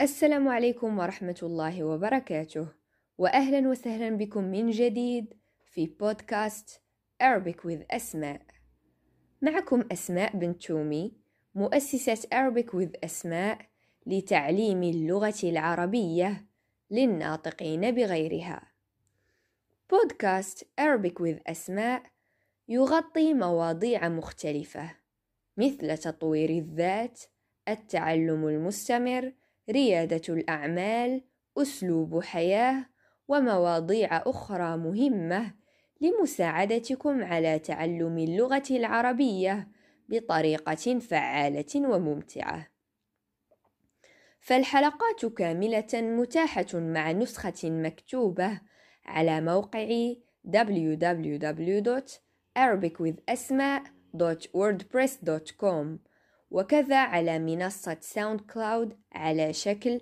السلام عليكم ورحمة الله وبركاته. وأهلا وسهلا بكم من جديد في بودكاست Arabic with أسماء. معكم أسماء بنت تومي مؤسسة Arabic with أسماء لتعليم اللغة العربية للناطقين بغيرها. بودكاست Arabic with أسماء يغطي مواضيع مختلفة مثل تطوير الذات التعلم المستمر ريادة الأعمال أسلوب حياة ومواضيع أخرى مهمة لمساعدتكم على تعلم اللغة العربية بطريقة فعالة وممتعة. فالحلقات كاملة متاحة مع نسخة مكتوبة على موقع www.arabicwithasma.wordpress.com وكذا على منصة SoundCloud على شكل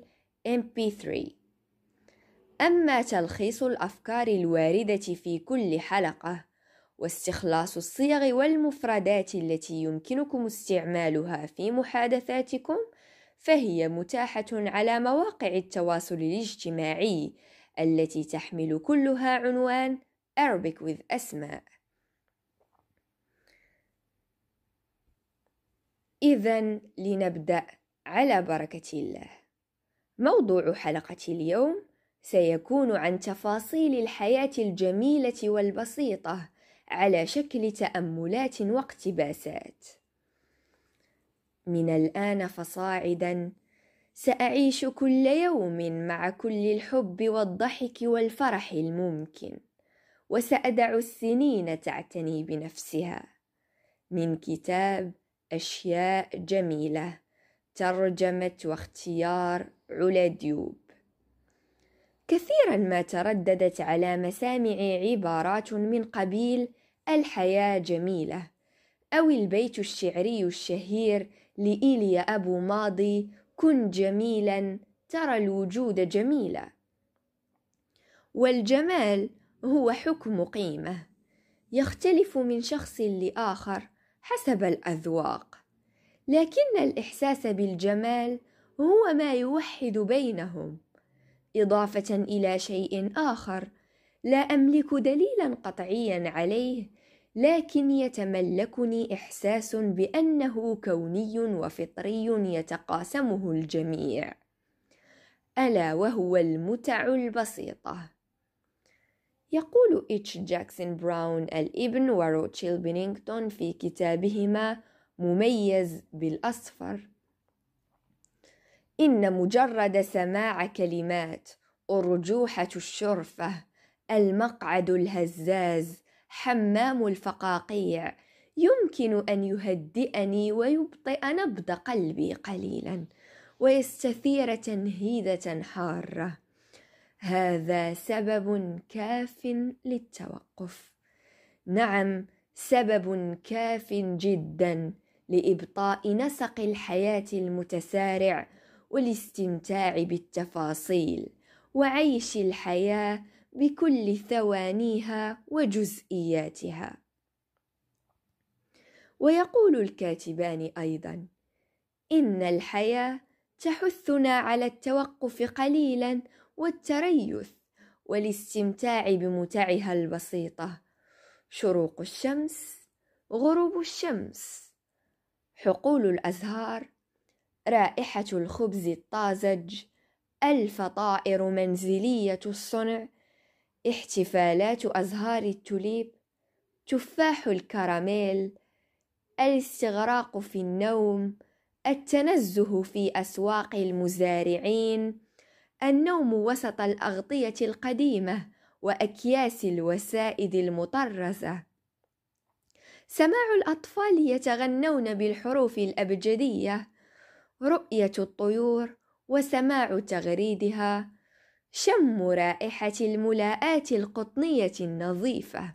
MP3 أما تلخيص الأفكار الواردة في كل حلقة واستخلاص الصيغ والمفردات التي يمكنكم استعمالها في محادثاتكم فهي متاحة على مواقع التواصل الاجتماعي التي تحمل كلها عنوان Arabic with أسماء. إذا لنبدأ على بركة الله. موضوع حلقة اليوم سيكون عن تفاصيل الحياة الجميلة والبسيطة على شكل تأملات واقتباسات. من الآن فصاعدا سأعيش كل يوم مع كل الحب والضحك والفرح الممكن، وسأدع السنين تعتني بنفسها. من كتاب أشياء جميلة. ترجمة واختيار علا ديوب. كثيرا ما ترددت على مسامعي عبارات من قبيل الحياة جميلة أو البيت الشعري الشهير لإيليا أبو ماضي. كن جميلا ترى الوجود جميلا والجمال هو حكم قيمة. يختلف من شخص لآخر حسب الأذواق. لكن الإحساس بالجمال هو ما يوحد بينهم. إضافة إلى شيء آخر لا أملك دليلا قطعيا عليه لكن يتملكني إحساس بأنه كوني وفطري يتقاسمه الجميع. ألا وهو المتع البسيطة. يقول إتش جاكسون براون الإبن وروتشيل بينينغتون في كتابهما مميز بالأصفر. إن مجرد سماع كلمات أرجوحة الشرفة المقعد الهزاز حمام الفقاقيع يمكن أن يهدئني ويبطئ نبض قلبي قليلا ويستثير تنهيدة حارة. هذا سبب كاف للتوقف. نعم سبب كاف جدا لإبطاء نسق الحياة المتسارع والاستمتاع بالتفاصيل وعيش الحياة بكل ثوانيها وجزئياتها. ويقول الكاتبان أيضا إن الحياة تحثنا على التوقف قليلا والتريث والاستمتاع بمتعها البسيطة. شروق الشمس غروب الشمس. حقول الأزهار رائحة الخبز الطازج الفطائر منزلية الصنع احتفالات أزهار التوليب تفاح الكراميل الاستغراق في النوم التنزه في أسواق المزارعين النوم وسط الأغطية القديمة وأكياس الوسائد المطرزة. سماع الأطفال يتغنون بالحروف الأبجدية رؤية الطيور وسماع تغريدها شم رائحة الملاءات القطنية النظيفة.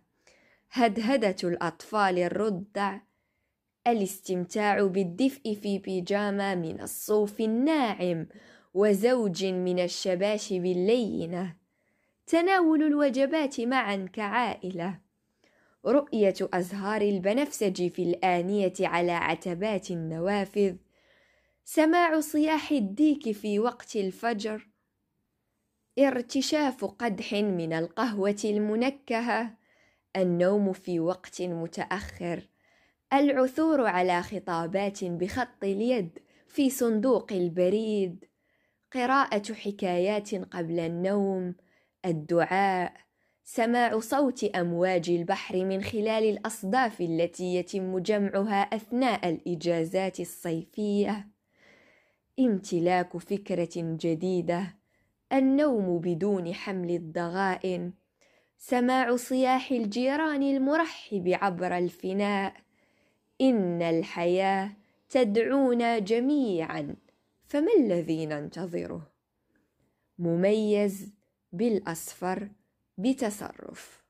هدهدة الأطفال الرضع الاستمتاع بالدفء في بيجاما من الصوف الناعم وزوج من الشباشب اللينة تناول الوجبات معا كعائلة. رؤية أزهار البنفسج في الآنية على عتبات النوافذ. سماع صياح الديك في وقت الفجر. ارتشاف قدح من القهوة المنكهة. النوم في وقت متأخر. العثور على خطابات بخط اليد في صندوق البريد. قراءة حكايات قبل النوم الدعاء سماع صوت أمواج البحر من خلال الأصداف التي يتم جمعها أثناء الإجازات الصيفية. امتلاك فكرة جديدة النوم بدون حمل الضغائن سماع صياح الجيران المرحب عبر الفناء. إن الحياة تدعونا جميعا. فما الذي ننتظره؟ مميز بالأصفر بتصرف.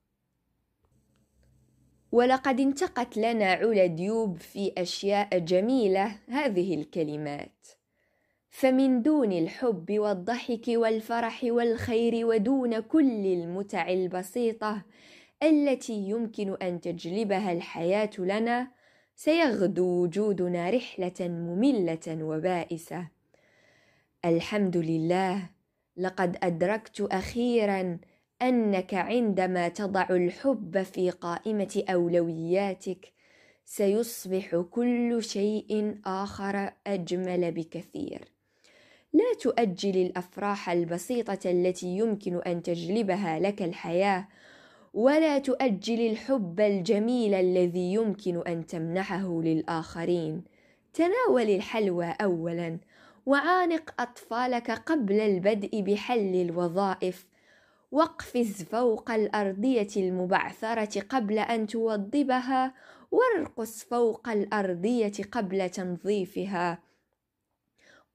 ولقد انتقت لنا علا ديوب في أشياء جميلة هذه الكلمات. فمن دون الحب والضحك والفرح والخير ودون كل المتع البسيطة التي يمكن أن تجلبها الحياة لنا سيغدو وجودنا رحلة مملة وبائسة. الحمد لله. لقد أدركت أخيرا أنك عندما تضع الحب في قائمة أولوياتك سيصبح كل شيء آخر أجمل بكثير. لا تؤجل الأفراح البسيطة التي يمكن أن تجلبها لك الحياة ولا تؤجل الحب الجميل الذي يمكن أن تمنحه للآخرين. تناول الحلوى اولا وعانق أطفالك قبل البدء بحل الوظائف. واقفز فوق الأرضية المبعثرة قبل أن توضبها وارقص فوق الأرضية قبل تنظيفها.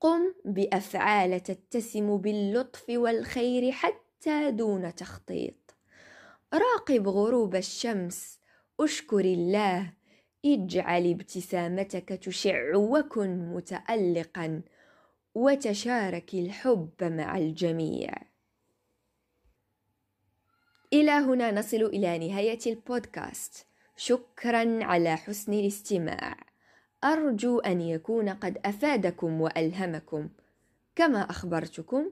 قم بأفعال تتسم باللطف والخير حتى دون تخطيط. راقب غروب الشمس أشكر الله اجعل ابتسامتك تشع وكن متالقا. وتشارك الحب مع الجميع. إلى هنا نصل إلى نهاية البودكاست. شكرا على حسن الاستماع. أرجو أن يكون قد أفادكم وألهمكم. كما أخبرتكم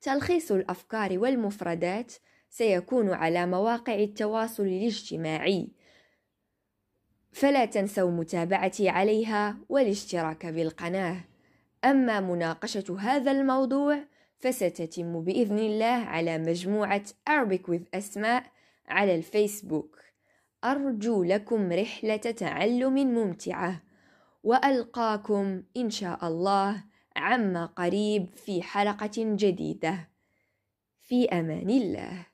تلخيص الأفكار والمفردات سيكون على مواقع التواصل الاجتماعي. فلا تنسوا متابعتي عليها والاشتراك بالقناة. أما مناقشة هذا الموضوع فستتم بإذن الله على مجموعة Arabic with أسماء على الفيسبوك. أرجو لكم رحلة تعلم ممتعة وألقاكم إن شاء الله عما قريب في حلقة جديدة. في أمان الله.